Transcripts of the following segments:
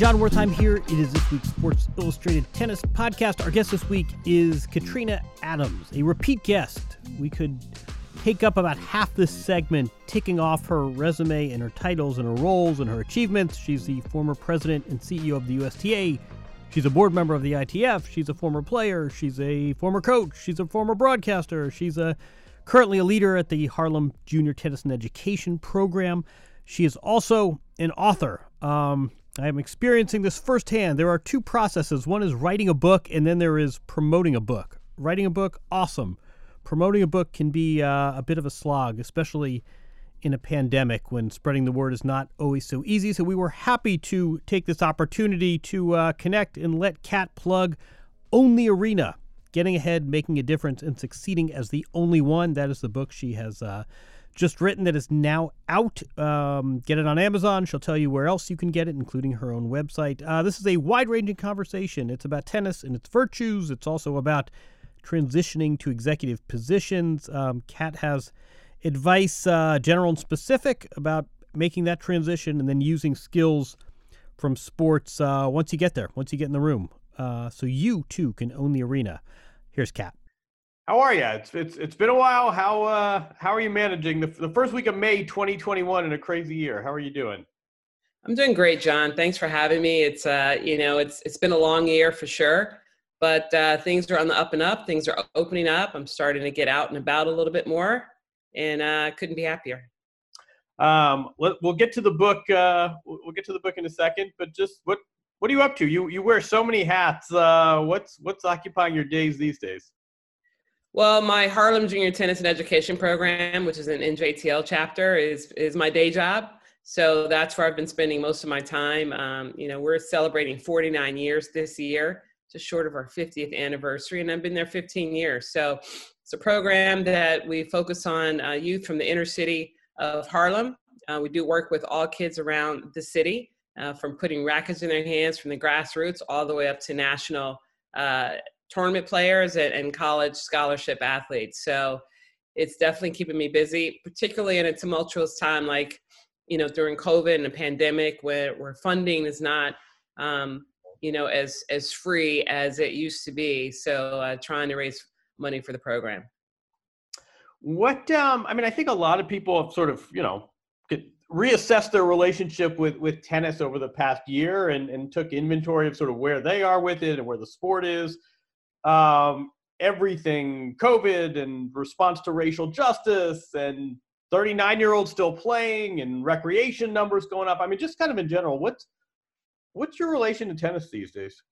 Jon Wertheim here. It is this week's Sports Illustrated Tennis Podcast. Our guest this week is Katrina Adams, a repeat guest. We could take up about half this segment ticking off her resume and her titles and her roles and her achievements. She's the former president and CEO of the USTA. She's a board member of the ITF. She's a former player. She's a former coach. She's a former broadcaster. She's a currently a leader at the Harlem Junior Tennis and Education Program. She is also an author. Um, I am experiencing this firsthand. There are two processes. One is writing a book, and then there is promoting a book. Writing a book, awesome. Promoting a book can be uh, a bit of a slog, especially in a pandemic when spreading the word is not always so easy. So we were happy to take this opportunity to uh, connect and let Cat plug Own the Arena, Getting Ahead, Making a Difference, and Succeeding as the Only One. That is the book she has uh, just written that is now out. Um, get it on Amazon. She'll tell you where else you can get it, including her own website. Uh, this is a wide ranging conversation. It's about tennis and its virtues. It's also about transitioning to executive positions. Um, Kat has advice, uh, general and specific, about making that transition and then using skills from sports uh, once you get there, once you get in the room. Uh, so you too can own the arena. Here's Kat. How are you? It's it's it's been a while. How uh how are you managing the the first week of May 2021 in a crazy year? How are you doing? I'm doing great, John. Thanks for having me. It's uh you know it's it's been a long year for sure, but uh, things are on the up and up. Things are opening up. I'm starting to get out and about a little bit more, and uh, couldn't be happier. Um, let, we'll get to the book. Uh, we'll get to the book in a second. But just what what are you up to? You you wear so many hats. Uh, what's what's occupying your days these days? Well, my Harlem Junior Tennis and Education Program, which is an NJTL chapter, is is my day job. So that's where I've been spending most of my time. Um, you know, we're celebrating 49 years this year, just short of our 50th anniversary, and I've been there 15 years. So it's a program that we focus on uh, youth from the inner city of Harlem. Uh, we do work with all kids around the city, uh, from putting rackets in their hands from the grassroots all the way up to national uh, tournament players and, and college scholarship athletes. So it's definitely keeping me busy, particularly in a tumultuous time like, you know, during COVID and a pandemic where, where funding is not, um, you know, as, as free as it used to be. So uh, trying to raise money for the program. What, um, I mean, I think a lot of people have sort of, you know, reassessed their relationship with, with tennis over the past year and, and took inventory of sort of where they are with it and where the sport is um, everything COVID and response to racial justice and 39 year olds still playing and recreation numbers going up. I mean, just kind of in general, what's what's your relation to tennis these days?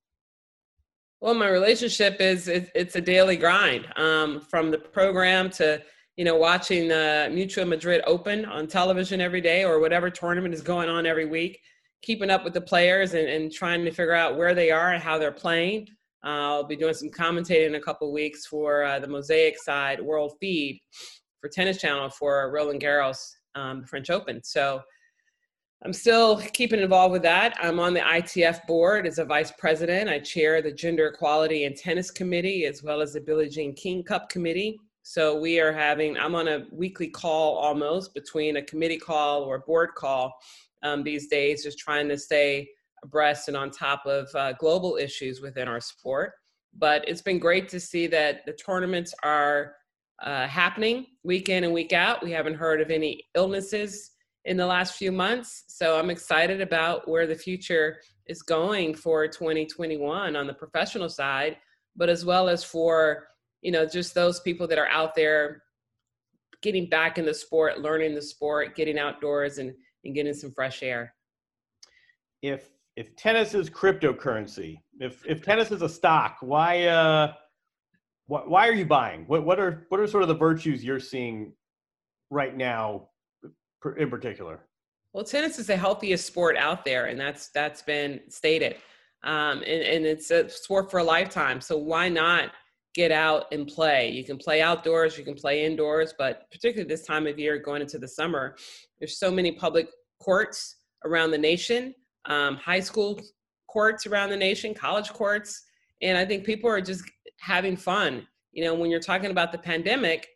Well, my relationship is it's a daily grind. Um, from the program to you know watching the Mutua Madrid Open on television every day or whatever tournament is going on every week. keeping up with the players and, and trying to figure out where they are and how they're playing. I'll be doing some commentating in a couple weeks for uh, the Mosaic side World Feed for Tennis Channel for Roland Garros um, French Open. So I'm still keeping involved with that. I'm on the ITF board as a vice president. I chair the Gender Equality and Tennis Committee as well as the Billie Jean King Cup Committee. So we are having, I'm on a weekly call almost between a committee call or a board call um, these days, just trying to stay abreast and on top of uh, global issues within our sport. But it's been great to see that the tournaments are uh, happening week in and week out. We haven't heard of any illnesses in the last few months. So I'm excited about where the future is going for 2021 on the professional side, but as well as for, you know, just those people that are out there getting back in the sport, learning the sport, getting outdoors and, and getting some fresh air. If if tennis is cryptocurrency, if if tennis is a stock, why uh why, why are you buying? What what are what are sort of the virtues you're seeing right now in particular? Well, tennis is the healthiest sport out there, and that's that's been stated. Um, and, and it's a sport for a lifetime. So why not get out and play? You can play outdoors, you can play indoors, but particularly this time of year, going into the summer, there's so many public courts around the nation, um, high school courts around the nation, college courts, and I think people are just having fun. You know, when you're talking about the pandemic,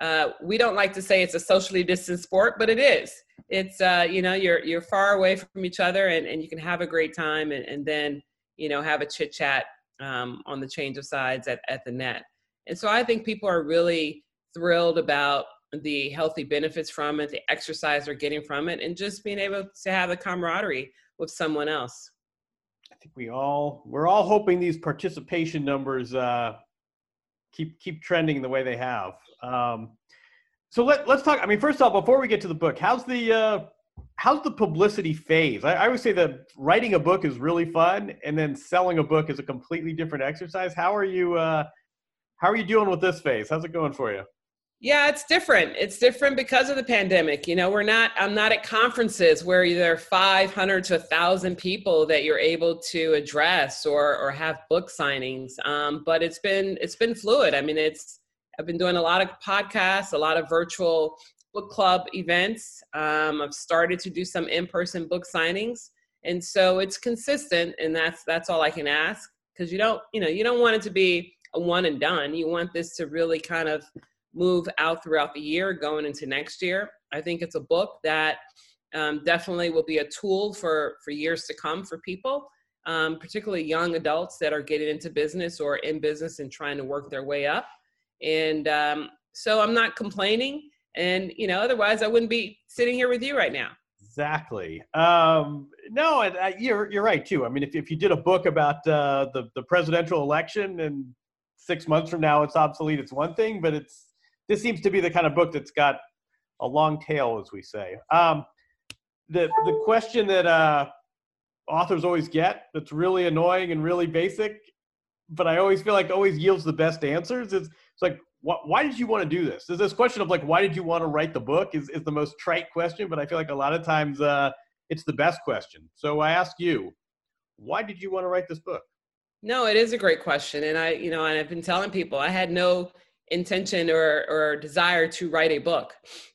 uh, we don't like to say it's a socially distant sport, but it is. It's uh, you know you're you're far away from each other, and, and you can have a great time, and, and then you know have a chit chat um, on the change of sides at, at the net. And so I think people are really thrilled about the healthy benefits from it, the exercise they're getting from it, and just being able to have the camaraderie with someone else. I think we all we're all hoping these participation numbers uh, keep keep trending the way they have. Um, so let let's talk. I mean, first off, before we get to the book, how's the uh, how's the publicity phase? I, I would say that writing a book is really fun, and then selling a book is a completely different exercise. How are you? Uh, how are you doing with this phase? How's it going for you? Yeah, it's different. It's different because of the pandemic. You know, we're not, I'm not at conferences where there are 500 to 1,000 people that you're able to address or, or have book signings. Um, but it's been, it's been fluid. I mean, it's, I've been doing a lot of podcasts, a lot of virtual book club events. Um, I've started to do some in-person book signings. And so it's consistent and that's, that's all I can ask. Cause you don't, you know, you don't want it to be a one and done. You want this to really kind of move out throughout the year going into next year. I think it's a book that um, definitely will be a tool for, for years to come for people, um, particularly young adults that are getting into business or in business and trying to work their way up. And um, so I'm not complaining. And, you know, otherwise I wouldn't be sitting here with you right now. Exactly. Um, no, and, uh, you're, you're right too. I mean, if, if you did a book about uh, the, the presidential election and six months from now it's obsolete, it's one thing, but it's, this seems to be the kind of book that's got a long tail, as we say. Um, the the question that uh, authors always get that's really annoying and really basic, but I always feel like always yields the best answers is it's like wh- why did you want to do this? Is this question of like why did you want to write the book is is the most trite question, but I feel like a lot of times uh, it's the best question. So I ask you, why did you want to write this book? No, it is a great question, and I you know and I've been telling people I had no intention or, or desire to write a book.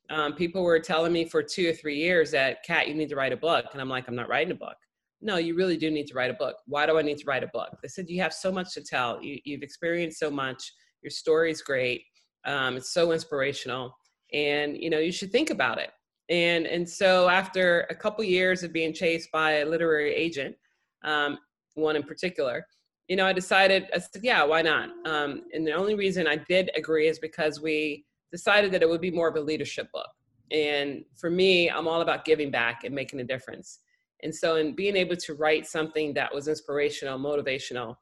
Um, people were telling me for two or three years that, Kat, you need to write a book. And I'm like, I'm not writing a book. No, you really do need to write a book. Why do I need to write a book? They said, You have so much to tell. You, have experienced so much. Your story's great. Um, it's so inspirational. And, you know, you should think about it. And, and so after a couple years of being chased by a literary agent, um, one in particular, you know, I decided, I said, yeah, why not? Um, and the only reason I did agree is because we decided that it would be more of a leadership book. And for me, I'm all about giving back and making a difference. And so, in being able to write something that was inspirational, motivational,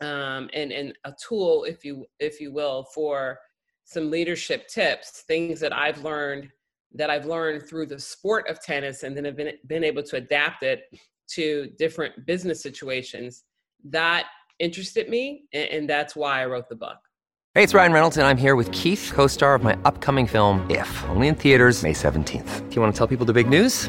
um, and and a tool, if you if you will, for some leadership tips, things that I've learned that I've learned through the sport of tennis, and then have been been able to adapt it to different business situations that interested me, and, that's why I wrote the book. Hey, it's Ryan Reynolds, and I'm here with Keith, co star of my upcoming film, If, only in theaters, May 17th. Do you want to tell people the big news?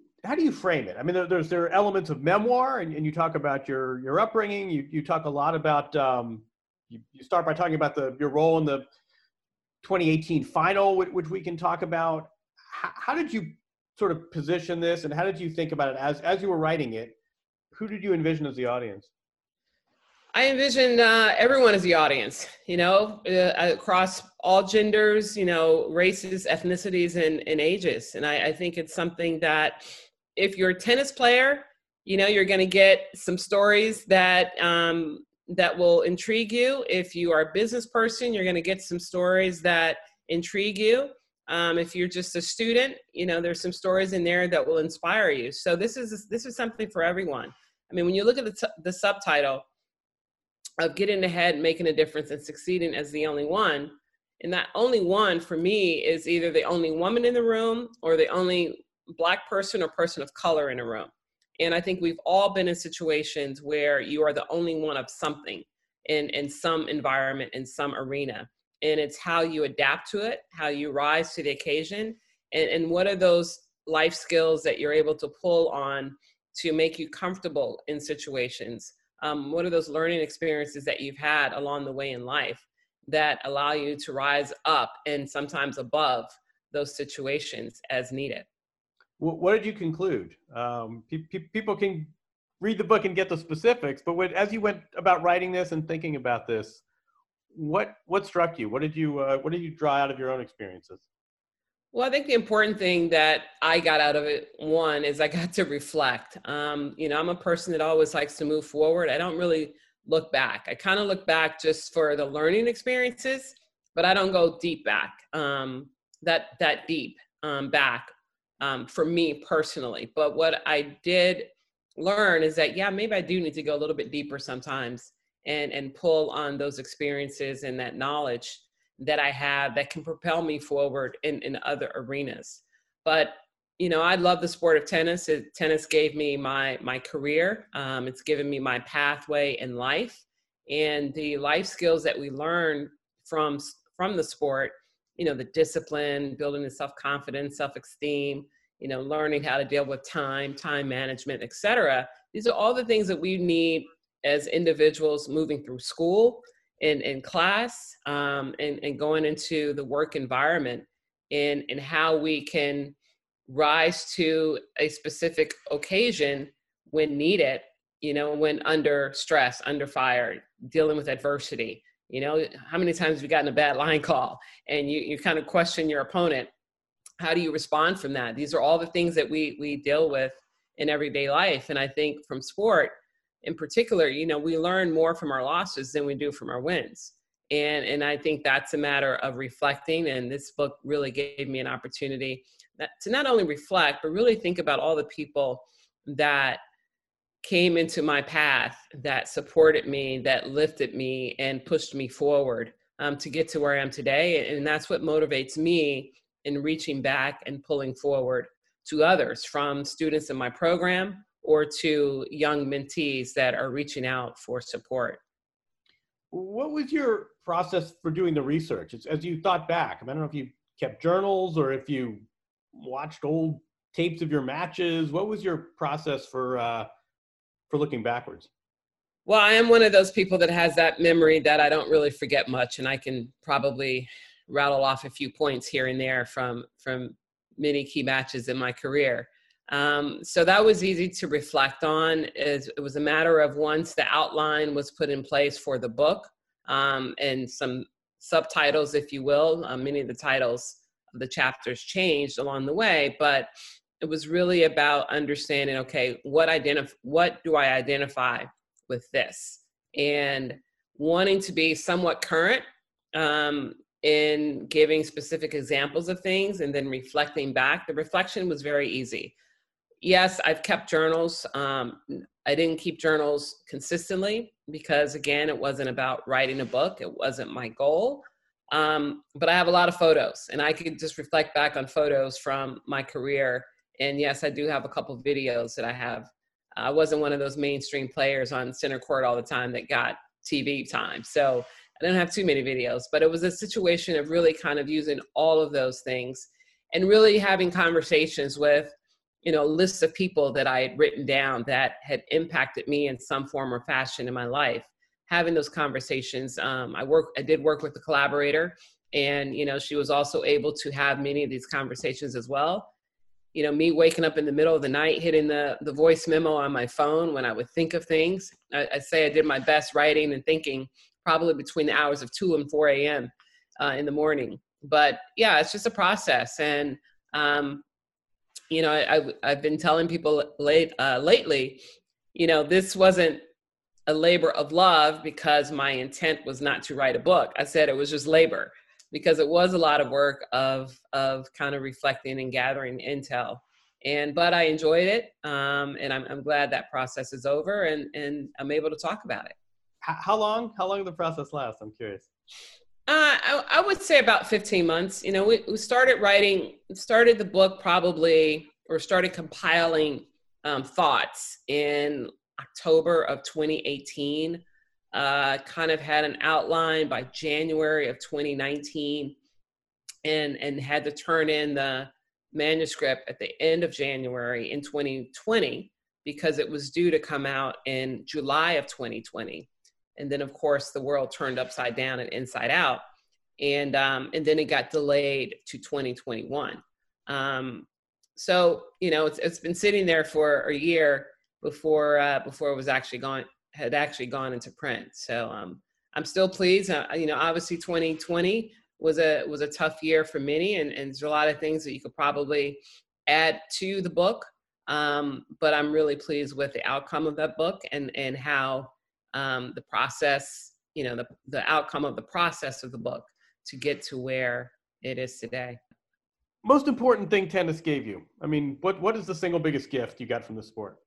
how do you frame it? I mean, there, there's there are elements of memoir, and, and you talk about your your upbringing. You you talk a lot about um, you, you start by talking about the your role in the 2018 final, which, which we can talk about. How, how did you sort of position this, and how did you think about it as as you were writing it? Who did you envision as the audience? I envision uh, everyone as the audience, you know, uh, across all genders, you know, races, ethnicities, and, and ages. And I, I think it's something that if you're a tennis player, you know you're going to get some stories that um, that will intrigue you. If you are a business person, you're going to get some stories that intrigue you. Um, if you're just a student, you know there's some stories in there that will inspire you. So this is this is something for everyone. I mean, when you look at the, t- the subtitle of getting ahead, making a difference, and succeeding as the only one, and that only one for me is either the only woman in the room or the only black person or person of color in a room. And I think we've all been in situations where you are the only one of something in, in some environment, in some arena. And it's how you adapt to it, how you rise to the occasion, and, and what are those life skills that you're able to pull on to make you comfortable in situations. Um, what are those learning experiences that you've had along the way in life that allow you to rise up and sometimes above those situations as needed? What did you conclude? Um, pe- pe- people can read the book and get the specifics, but as you went about writing this and thinking about this, what what struck you? What did you uh, what did you draw out of your own experiences? Well, I think the important thing that I got out of it, one, is I got to reflect. Um, you know, I'm a person that always likes to move forward. I don't really look back. I kind of look back just for the learning experiences, but I don't go deep back. Um, that that deep um, back um, for me personally. But what I did learn is that, yeah, maybe I do need to go a little bit deeper sometimes and, and pull on those experiences and that knowledge that I have that can propel me forward in, in other arenas. But you know, I love the sport of tennis. It, tennis gave me my my career. Um, it's given me my pathway in life, and the life skills that we learn from from the sport you know the discipline building the self-confidence self-esteem you know learning how to deal with time time management etc these are all the things that we need as individuals moving through school and in class um, and, and going into the work environment and, and how we can rise to a specific occasion when needed you know when under stress under fire dealing with adversity you know, how many times have you gotten a bad line call and you, you kind of question your opponent? How do you respond from that? These are all the things that we we deal with in everyday life. And I think from sport in particular, you know, we learn more from our losses than we do from our wins. And and I think that's a matter of reflecting. And this book really gave me an opportunity that, to not only reflect, but really think about all the people that came into my path that supported me, that lifted me, and pushed me forward um, to get to where I am today. And that's what motivates me in reaching back and pulling forward to others from students in my program or to young mentees that are reaching out for support. What was your process for doing the research? As you thought back, I don't know if you kept journals or if you watched old tapes of your matches. What was your process for uh, for looking backwards? Well, I am one of those people that has that memory that I don't really forget much, and I can probably rattle off a few points here and there from from many key matches in my career. Um, so that was easy to reflect on. It, it, was a matter of once the outline was put in place for the book um, and some subtitles, if you will. Um, many of the titles of the chapters changed along the way, but it was really about understanding okay what identify what do i identify with this and wanting to be somewhat current um, in giving specific examples of things and then reflecting back the reflection was very easy yes i've kept journals um, I didn't keep journals consistently because, again, it wasn't about writing a book. It wasn't my goal. Um, but I have a lot of photos, and I could just reflect back on photos from my career. And yes, I do have a couple videos that I have. I wasn't one of those mainstream players on center court all the time that got TV time. So I didn't have too many videos, but it was a situation of really kind of using all of those things and really having conversations with you know lists of people that i had written down that had impacted me in some form or fashion in my life having those conversations um, i work i did work with a collaborator and you know she was also able to have many of these conversations as well you know me waking up in the middle of the night hitting the the voice memo on my phone when i would think of things i, I say i did my best writing and thinking probably between the hours of 2 and 4 a.m uh, in the morning but yeah, it's just a process. And, um, you know, I, I, have been telling people late, uh, lately, you know, this wasn't a labor of love because my intent was not to write a book. I said it was just labor because it was a lot of work of, of kind of reflecting and gathering intel. And, but I enjoyed it. Um, and I'm, I'm glad that process is over and, and I'm able to talk about it. How long, how long did the process last? I'm curious. Uh, I, I, would say about 15 months. You know, we, we started writing, started the book probably, or started compiling um, thoughts in October of 2018. Uh, kind of had an outline by January of 2019, and and had to turn in the manuscript at the end of January in 2020 because it was due to come out in July of 2020 and then of course the world turned upside down and inside out. And um, and then it got delayed to 2021 um, so you know it's, it's been sitting there for a year before uh, before it was actually gone had actually gone into print so um, i'm still pleased uh, you know obviously 2020 was a was a tough year for many and, and there's a lot of things that you could probably add to the book um, but i'm really pleased with the outcome of that book and and how um, the process, you know, the, the outcome of the process of the book to get to where it is today. Most important thing tennis gave you. I mean, what what is the single biggest gift you got from the sport?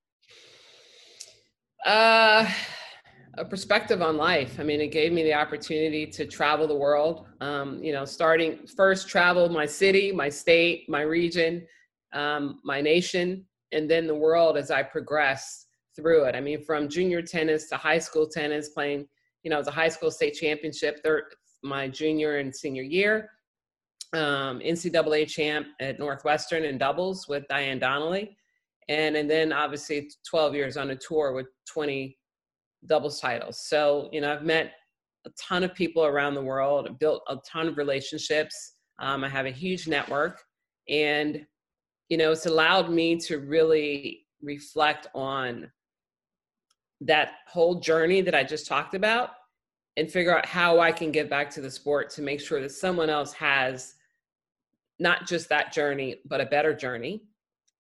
Uh, a perspective on life. I mean, it gave me the opportunity to travel the world. Um, you know, starting first travel my city, my state, my region, um, my nation, and then the world as I progressed through it. I mean, from junior tennis to high school tennis, playing, you know, it was a high school state championship third, my junior and senior year. Um, NCAA champ at Northwestern in doubles with Diane Donnelly. And, and then obviously 12 years on a tour with 20 doubles titles. So, you know, I've met a ton of people around the world, built a ton of relationships. Um, I have a huge network. And, you know, it's allowed me to really reflect on that whole journey that I just talked about and figure out how I can give back to the sport to make sure that someone else has not just that journey but a better journey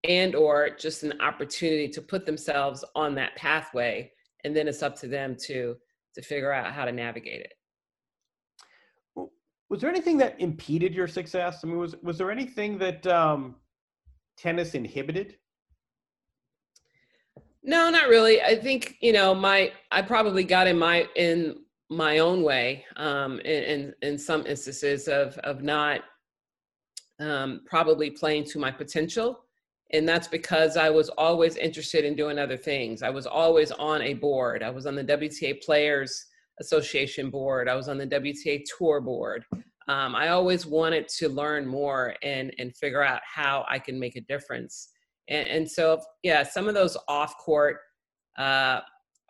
and or just an opportunity to put themselves on that pathway and then it's up to them to to figure out how to navigate it. Was there anything that impeded your success? I mean was was there anything that um, tennis inhibited? No, not really. I think you know my I probably got in my in my own way um, in, in, in some instances of of not um, probably playing to my potential, and that's because I was always interested in doing other things. I was always on a board. I was on the WTA Players Association board. I was on the WTA Tour board. Um, I always wanted to learn more and and figure out how I can make a difference and, and so, yeah, some of those off court uh,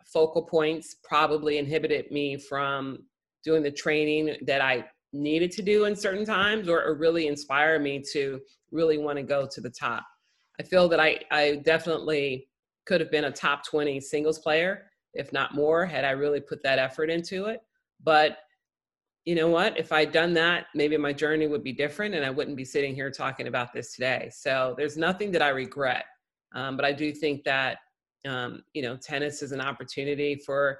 focal points probably inhibited me from doing the training that I needed to do in certain times or, or really inspire me to really want to go to the top. I feel that I, I definitely could have been a top 20 singles player, if not more, had I really put that effort into it. But you know what? If I'd done that, maybe my journey would be different and I wouldn't be sitting here talking about this today. So there's nothing that I regret. Um, but I do think that, um, you know, tennis is an opportunity for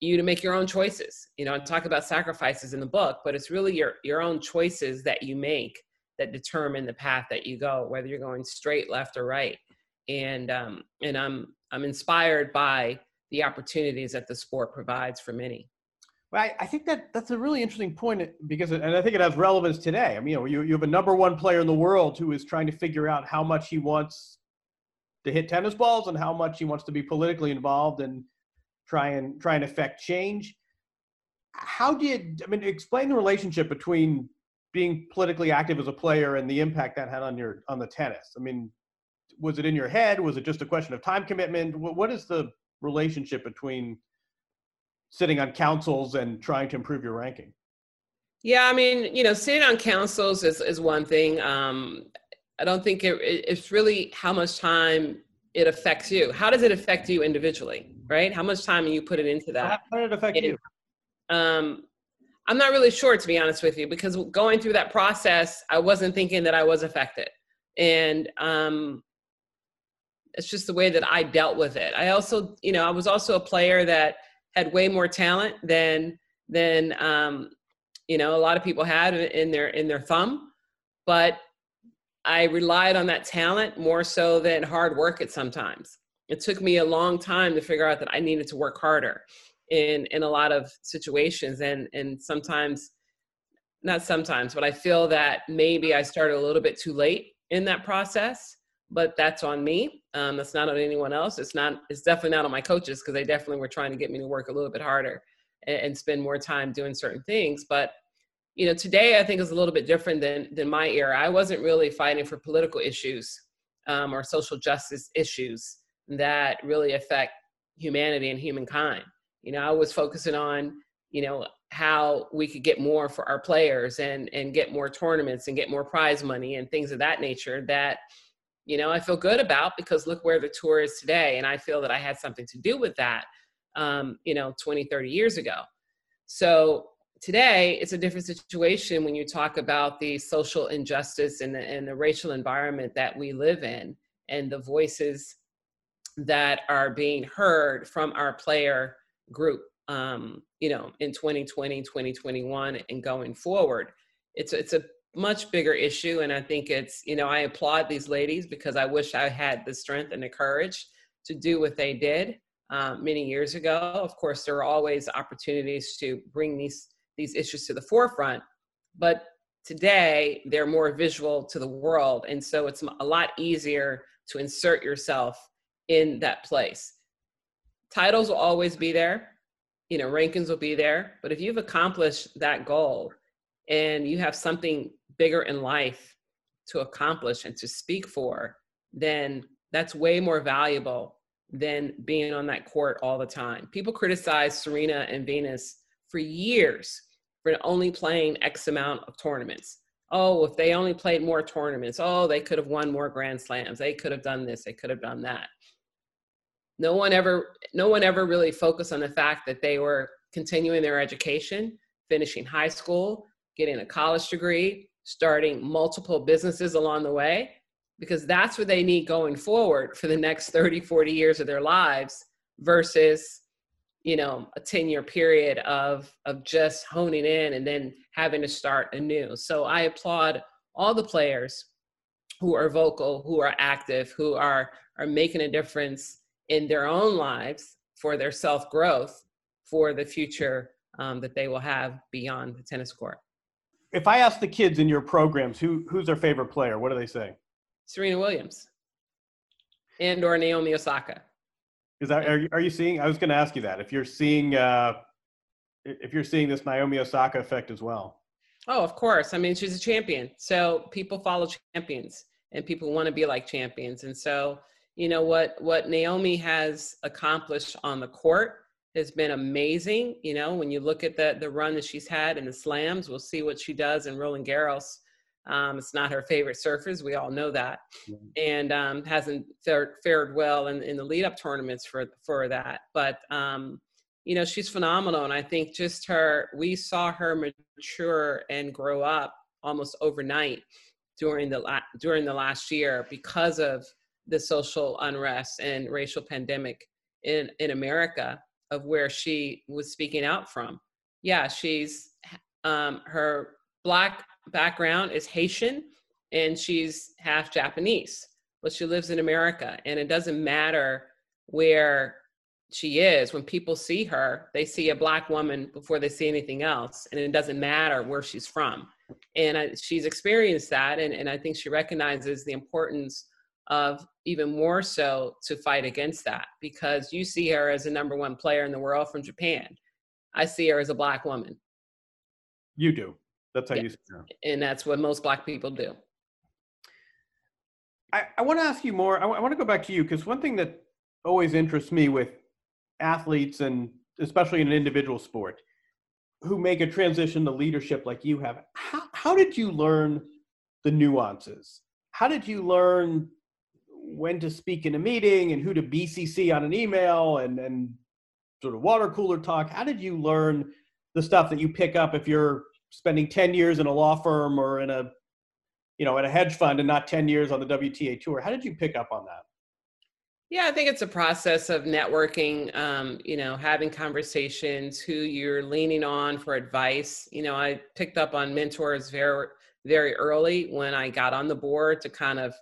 you to make your own choices. You know, I talk about sacrifices in the book, but it's really your, your own choices that you make that determine the path that you go, whether you're going straight, left, or right. And, um, and I'm, I'm inspired by the opportunities that the sport provides for many. Well, I, I, think that that's a really interesting point because, and I think it has relevance today. I mean, you know, you, you have a number one player in the world who is trying to figure out how much he wants to hit tennis balls and how much he wants to be politically involved and try and try and affect change. How did I mean? Explain the relationship between being politically active as a player and the impact that had on your on the tennis. I mean, was it in your head? Was it just a question of time commitment? What is the relationship between sitting on councils and trying to improve your ranking? Yeah, I mean, you know, sitting on councils is, is one thing. Um, I don't think it, it's really how much time it affects you. How does it affect you individually, right? How much time you put it into that? How did it affect and, you? Um, I'm not really sure, to be honest with you, because going through that process, I wasn't thinking that I was affected. And um, it's just the way that I dealt with it. I also, you know, I was also a player that had way more talent than than um, you know a lot of people had in their in their thumb, but I relied on that talent more so than hard work at sometimes. It took me a long time to figure out that I needed to work harder in in a lot of situations and and sometimes not sometimes, but I feel that maybe I started a little bit too late in that process but that's on me. Um, that's not on anyone else. It's not. It's definitely not on my coaches because they definitely were trying to get me to work a little bit harder and, and, spend more time doing certain things. But you know, today I think is a little bit different than than my era. I wasn't really fighting for political issues um, or social justice issues that really affect humanity and humankind. You know, I was focusing on you know how we could get more for our players and and get more tournaments and get more prize money and things of that nature that you know, I feel good about because look where the tour is today. And I feel that I had something to do with that, um, you know, 20, 30 years ago. So today it's a different situation when you talk about the social injustice and the, and the racial environment that we live in and the voices that are being heard from our player group um, you know in 2020 2021 and going forward it's it's a much bigger issue and i think it's you know i applaud these ladies because i wish i had the strength and the courage to do what they did um, many years ago. Of course there are always opportunities to bring these these issues to the forefront but today they're more visual to the world and so it's a lot easier to insert yourself in that place titles will always be there you know rankings will be there but if you've accomplished that goal and you have something bigger in life to accomplish and to speak for, then that's way more valuable than being on that court all the time. People criticize Serena and Venus for years for only playing X amount of tournaments. Oh, if they only played more tournaments, oh, they could have won more Grand Slams. They could have done this, they could have done that. No one ever no one ever really focused on the fact that they were continuing their education, finishing high school, getting a college degree, starting multiple businesses along the way because that's what they need going forward for the next 30 40 years of their lives versus you know a 10 year period of of just honing in and then having to start anew. So i applaud all the players who are vocal who are active who are are making a difference in their own lives for their self growth for the future um, that they will have beyond the tennis court if I ask the kids in your programs who who's their favorite player, what do they say? Serena Williams and or Naomi Osaka. Is that are you, are you seeing? I was going to ask you that if you're seeing uh, if you're seeing this Naomi Osaka effect as well. Oh, of course. I mean, she's a champion, so people follow champions, and people want to be like champions. And so, you know what what Naomi has accomplished on the court has been amazing. You know, when you look at the the run that she's had in the slams, we'll see what she does in Roland Garros. Um, it's not her favorite surface. We all know that, mm-hmm. and um, hasn't fared, fared well in, in the lead up tournaments for for that. But um, you know, she's phenomenal, and I think just her. We saw her mature and grow up almost overnight during the la- during the last year because of the social unrest and racial pandemic in in America of where she was speaking out from. Yeah, she's um, her black background is Haitian and she's half Japanese, but she lives in America. And it doesn't matter where she is when people see her they see a black woman before they see anything else and it doesn't matter where she's from and I, she's experienced that and, and i think she recognizes the importance of even more so to fight against that because you see her as a number one player in the world from japan i see her as a black woman you do that's how Yeah. you see her and that's what most black people do I, I want to ask you more. I, want to go back to you because one thing that always interests me with athletes and especially in an individual sport who make a transition to leadership like you have, how, how did you learn the nuances? How did you learn when to speak in a meeting and who to BCC on an email and, and sort of water cooler talk? How did you learn the stuff that you pick up if you're spending 10 years in a law firm or in a you know, at a hedge fund and not 10 years on the WTA tour. How did you pick up on that? Yeah, I think it's a process of networking, um, you know, having conversations, who you're leaning on for advice. You know, I picked up on mentors very, very early when I got on the board to kind of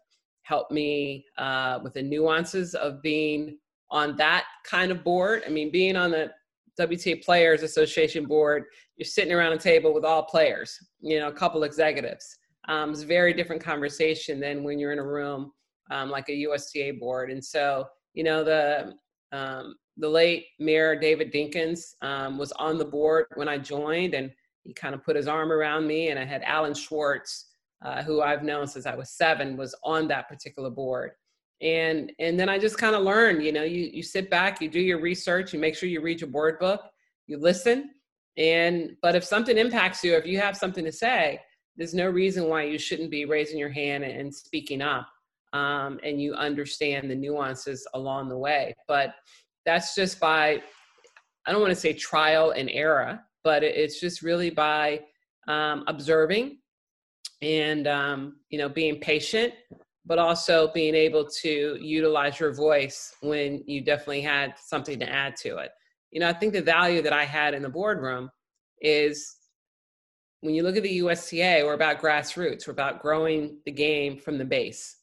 help me uh, with the nuances of being on that kind of board. I mean, being on the WTA Players Association board, you're sitting around a table with all players, you know, a couple executives. Um, it's a very different conversation than when you're in a room um, like a USTA board. And so, you know, the um, the late Mayor David Dinkins um, was on the board when I joined, and he kind of put his arm around me. And I had Alan Schwartz, uh, who I've known since I was seven, was on that particular board. And and then I just kind of learned, you know, you you sit back, you do your research, you make sure you read your board book, you listen. And but if something impacts you, if you have something to say, there's no reason why you shouldn't be raising your hand and speaking up um, and you understand the nuances along the way but that's just by i don't want to say trial and error but it's just really by um, observing and um, you know being patient but also being able to utilize your voice when you definitely had something to add to it you know i think the value that i had in the boardroom is when you look at the USTA we're about grassroots. We're about growing the game from the base.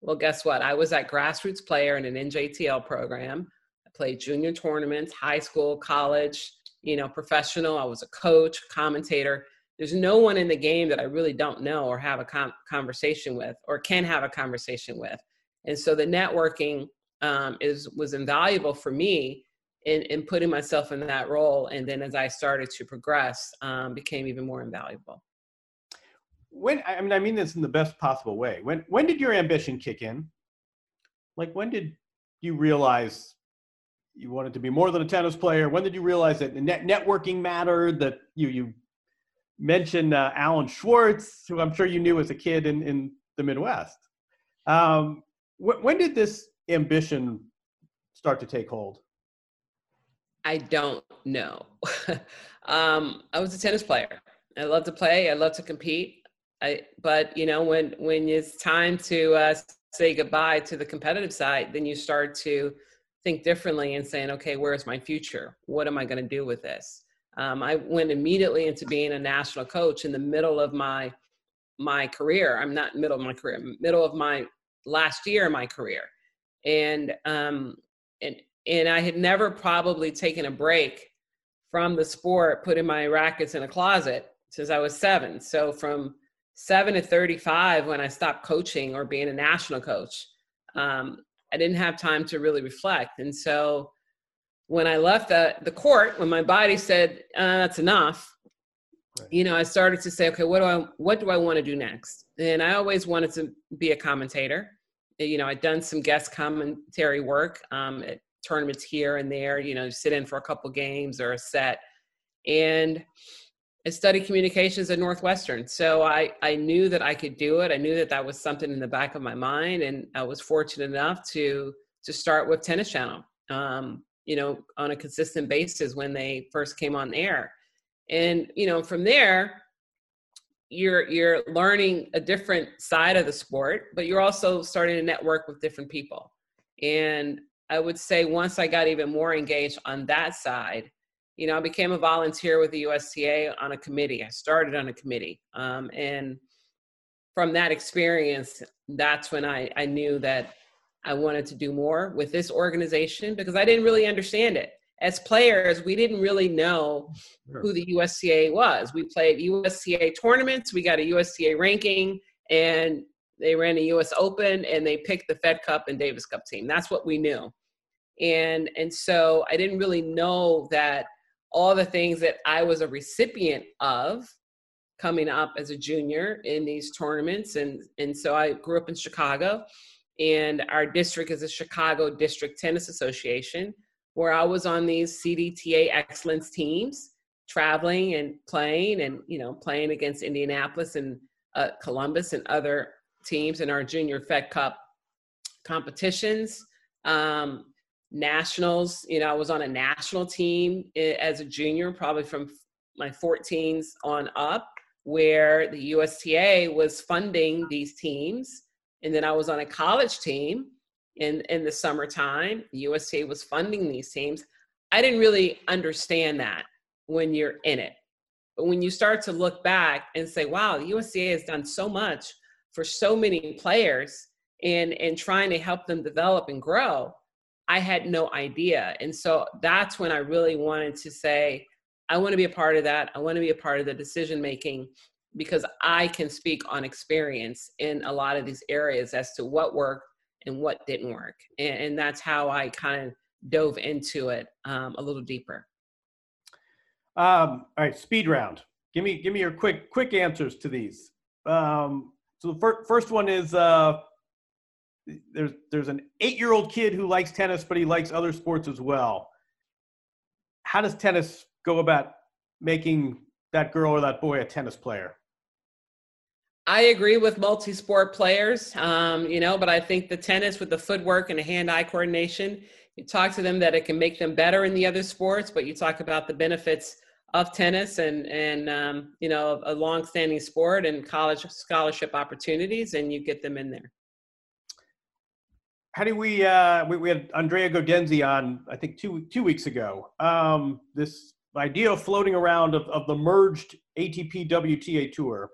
Well, guess what? I was that grassroots player in an NJTL program. I played junior tournaments, high school, college, you know, professional. I was a coach, commentator. There's no one in the game that I really don't know or have a com- conversation with or can have a conversation with. And so the networking um, is was invaluable for me in, in putting myself in that role. And then as I started to progress, um, became even more invaluable. When I mean, I mean this in the best possible way. When when did your ambition kick in? Like when did you realize you wanted to be more than a tennis player? When did you realize that net networking mattered? That you you mentioned uh, Alan Schwartz, who I'm sure you knew as a kid in in the Midwest. Um, wh- when did this ambition start to take hold? I don't know. um, I was a tennis player. I love to play. I love to compete. I, but you know, when when it's time to uh, say goodbye to the competitive side, then you start to think differently and saying, okay, where's my future? What am I going to do with this? Um, I went immediately into being a national coach in the middle of my my career. I'm not middle of my career, middle of my last year of my career, and um, and and I had never probably taken a break from the sport, putting my rackets in a closet since I was seven. So from seven to 35, when I stopped coaching or being a national coach, um, I didn't have time to really reflect. And so when I left the, the court, when my body said, uh, that's enough, Right. you know, I started to say, okay, what do I, what do I want to do next? And I always wanted to be a commentator. You know, I'd done some guest commentary work um, at tournaments here and there, you know, sit in for a couple games or a set. And I studied communications at Northwestern. So I, I knew that I could do it. I knew that that was something in the back of my mind. And I was fortunate enough to, to start with Tennis Channel, um, you know, on a consistent basis when they first came on air. And, you know, from there, you're you're learning a different side of the sport, but you're also starting to network with different people. And I would say once I got even more engaged on that side, you know, I became a volunteer with the USTA on a committee. I started on a committee. Um, and from that experience, that's when I, I knew that I wanted to do more with this organization because I didn't really understand it. As players, we didn't really know who the USTA was. We played USTA tournaments, we got a USTA ranking, and they ran a US Open and they picked the Fed Cup and Davis Cup team. That's what we knew. And and so I didn't really know that all the things that I was a recipient of coming up as a junior in these tournaments and and so I grew up in Chicago and our district is the Chicago District Tennis Association where I was on these CDTA excellence teams traveling and playing and you know playing against Indianapolis and uh, Columbus and other teams in our junior Fed Cup competitions um, nationals you know I was on a national team eh, as a junior probably from my 14s on up where the USTA was funding these teams. And then I was on a college team in, in the summertime. USTA was funding these teams. I didn't really understand that when you're in it. But when you start to look back and say, wow, USTA has done so much for so many players and, and trying to help them develop and grow, I had no idea. And so that's when I really wanted to say, I want to be a part of that. I want to be a part of the decision making because I can speak on experience in a lot of these areas as to what worked and what didn't work. And, and that's how I kind of dove into it um, a little deeper. Um, all right, speed round. Give me give me your quick quick answers to these. Um, so the fir- first one is uh, there's there's an eight year old kid who likes tennis, but he likes other sports as well. How does tennis go about making that girl or that boy a tennis player? I agree with multi-sport players, um, you know, but I think the tennis with the footwork and the hand-eye coordination, you talk to them that it can make them better in the other sports, but you talk about the benefits of tennis and and um, you know a long-standing sport and college scholarship opportunities, and you get them in there. How do we? Uh, we, we had Andrea Gaudenzi on, I think two two weeks ago. Um, this idea floating around of, of the merged ATP WTA tour.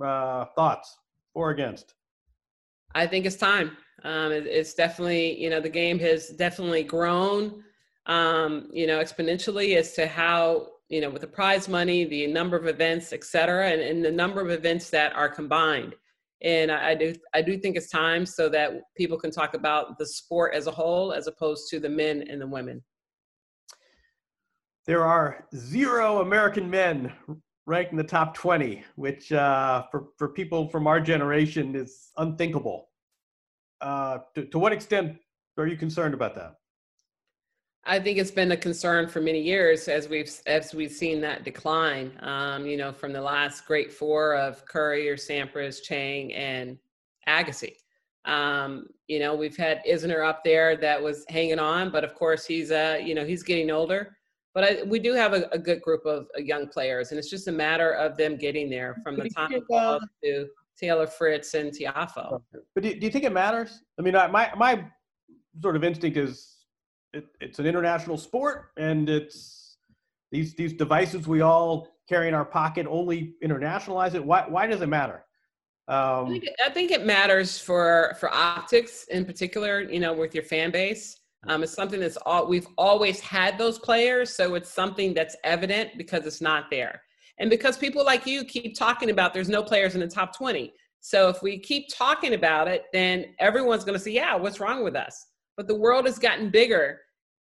Uh, thoughts for or against? I think it's time. Um, it, it's definitely, you know, the game has definitely grown, um, you know, exponentially as to how, you know, with the prize money, the number of events, et cetera, and, and the number of events that are combined. And I, I do, I do think it's time so that people can talk about the sport as a whole, as opposed to the men and the women there are zero American men ranked in the top 20, which uh, for, for people from our generation is unthinkable. Uh, to, to what extent are you concerned about that? I think it's been a concern for many years as we've as we've seen that decline. Um, you know, from the last great four of Courier, Sampras, Chang, and Agassi. Um, you know, we've had Isner up there that was hanging on, but of course he's uh, you know he's getting older but I, we do have a, a, good group of uh, young players, and it's just a matter of them getting there from the time of to Taylor Fritz and Tiafoe. But do, do, you think it matters? I mean, my my sort of instinct is it, it's an international sport, and it's these these devices we all carry in our pocket only internationalize it. Why why does it matter? Um, I, think, I think it matters for for optics in particular. You know, with your fan base. Um, it's something that's all we've always had those players, so it's something that's evident because it's not there, and because people like you keep talking about there's no players in the top 20. So if we keep talking about it, then everyone's going to say, "Yeah, what's wrong with us?" But the world has gotten bigger.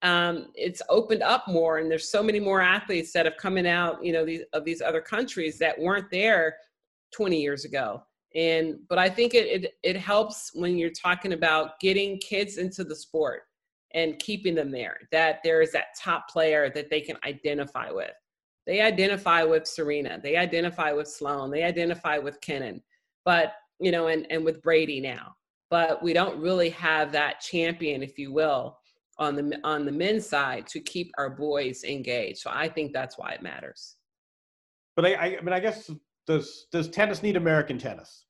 Um, it's opened up more, and there's so many more athletes that have coming out, you know, these of these other countries that weren't there 20 years ago and but i think it, it it helps when you're talking about getting kids into the sport and keeping them there, that there is that top player that they can identify with. They identify with Serena, they identify with Sloane, they identify with Kenin, but you know, and, and with Brady now. But we don't really have that champion, if you will, on the on the men's side to keep our boys engaged. So I think that's why it matters. But I, I, I mean, I guess does does tennis need American tennis?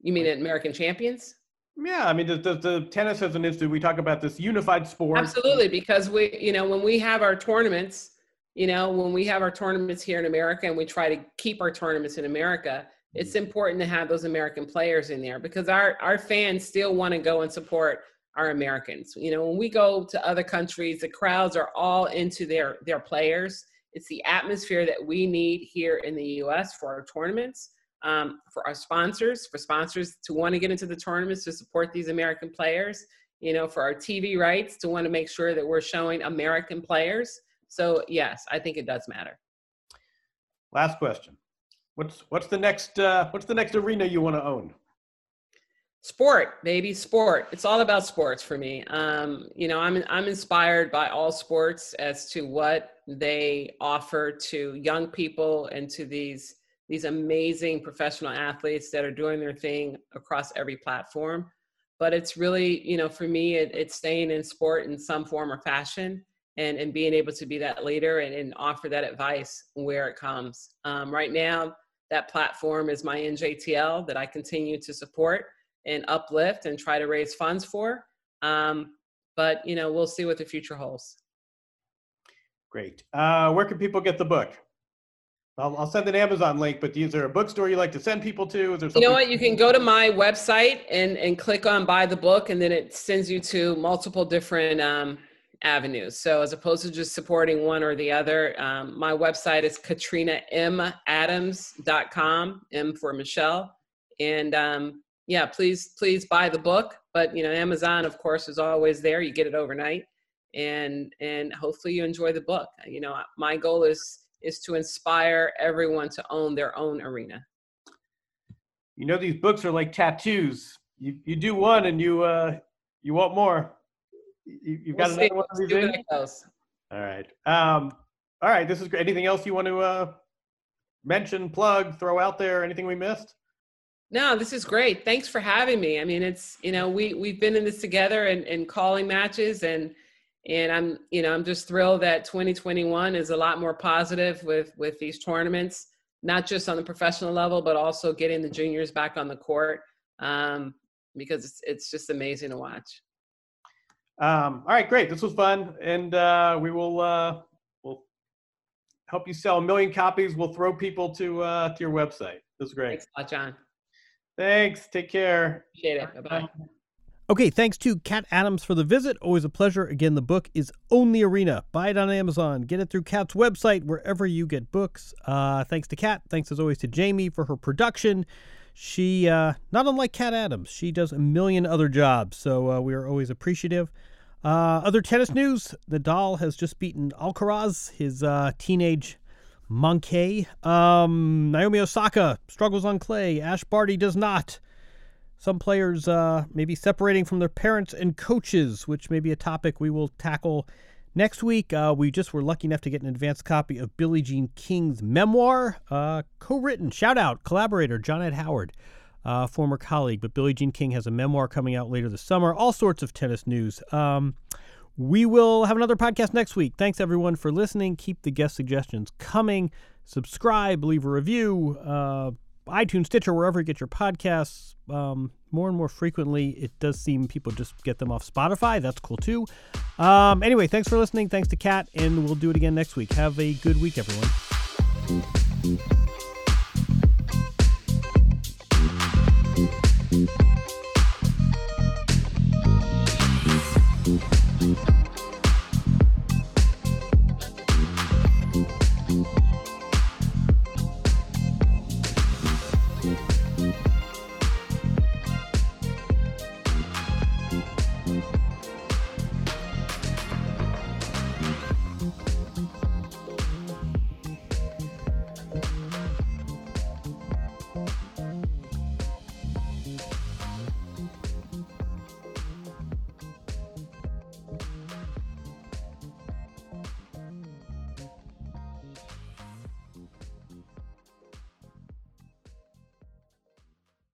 You mean American champions? Yeah, I mean, the, the, the, tennis as an institute, we talk about this unified sport. Absolutely, because we, you know, when we have our tournaments, you know, when we have our tournaments here in America and we try to keep our tournaments in America, it's mm-hmm. important to have those American players in there because our our fans still want to go and support our Americans. You know, when we go to other countries, the crowds are all into their their players. It's the atmosphere that we need here in the U.S. for our tournaments, um, for our sponsors, for sponsors to want to get into the tournaments to support these American players. You know, for our TV rights to want to make sure that we're showing American players. So yes, I think it does matter. Last question. What's what's the next uh, what's the next arena you want to own? Sport, baby, sport. It's all about sports for me. Um, you know, I'm I'm inspired by all sports as to what they offer to young people and to these these amazing professional athletes that are doing their thing across every platform. But it's really, you know, for me, it, it's staying in sport in some form or fashion and, and being able to be that leader and, and offer that advice where it comes. Um, right now, that platform is my NJTL that I continue to support and uplift and try to raise funds for. Um, but you know, we'll see what the future holds. Great. Uh, where can people get the book? I'll, I'll, send an Amazon link, but is there a bookstore you like to send people to? Is there something- you know what? You can go to my website and, and click on buy the book, and then it sends you to multiple different um, avenues. So as opposed to just supporting one or the other, um, my website is katrinamadams.com, M for Michelle. And um, yeah, please, please buy the book. But you know, Amazon, of course, is always there. You get it overnight. And and hopefully you enjoy the book. You know, my goal is is to inspire everyone to own their own arena. You know, these books are like tattoos. You you do one and you uh you want more. You, have got we'll another one of these in? All right. Um, all right. This is great. Anything else you want to uh, mention, plug, throw out there? Anything we missed? No, this is great. Thanks for having me. I mean, it's you know we we've been in this together and, and calling matches and and I'm you know I'm just thrilled that 2021 is a lot more positive with with these tournaments, not just on the professional level, but also getting the juniors back on the court um, because it's it's just amazing to watch. Um, all right, great. This was fun, and uh, we will uh, we'll help you sell a million copies. We'll throw people to uh, to your website. This is great. Thanks a lot, Jon. Thanks. Take care. Appreciate it. Bye bye. Okay, thanks to Kat Adams for the visit. Always a pleasure. Again, the book is Own Your Arena. Buy it on Amazon. Get it through Kat's website, wherever you get books. Uh, thanks to Kat. Thanks as always to Jamie for her production. She, uh, not unlike Kat Adams, she does a million other jobs, so uh, we are always appreciative. Uh, other tennis news Nadal has just beaten Alcaraz, his uh, teenage monkey. Um, Naomi Osaka struggles on clay. Ash Barty does not. Some players uh, may be separating from their parents and coaches, which may be a topic we will tackle next week. Uh, we just were lucky enough to get an advanced copy of Billie Jean King's memoir, uh, co written, shout out, collaborator Johnette Howard uh, former colleague. But Billie Jean King has a memoir coming out later this summer. All sorts of tennis news. Um, we will have another podcast next week. Thanks everyone for listening. Keep the guest suggestions coming. Subscribe, leave a review, uh, iTunes, Stitcher, wherever you get your podcasts. Um, more and more frequently, it does seem people just get them off Spotify. That's cool too. Um, anyway, thanks for listening. Thanks to Kat, and we'll do it again next week. Have a good week, everyone.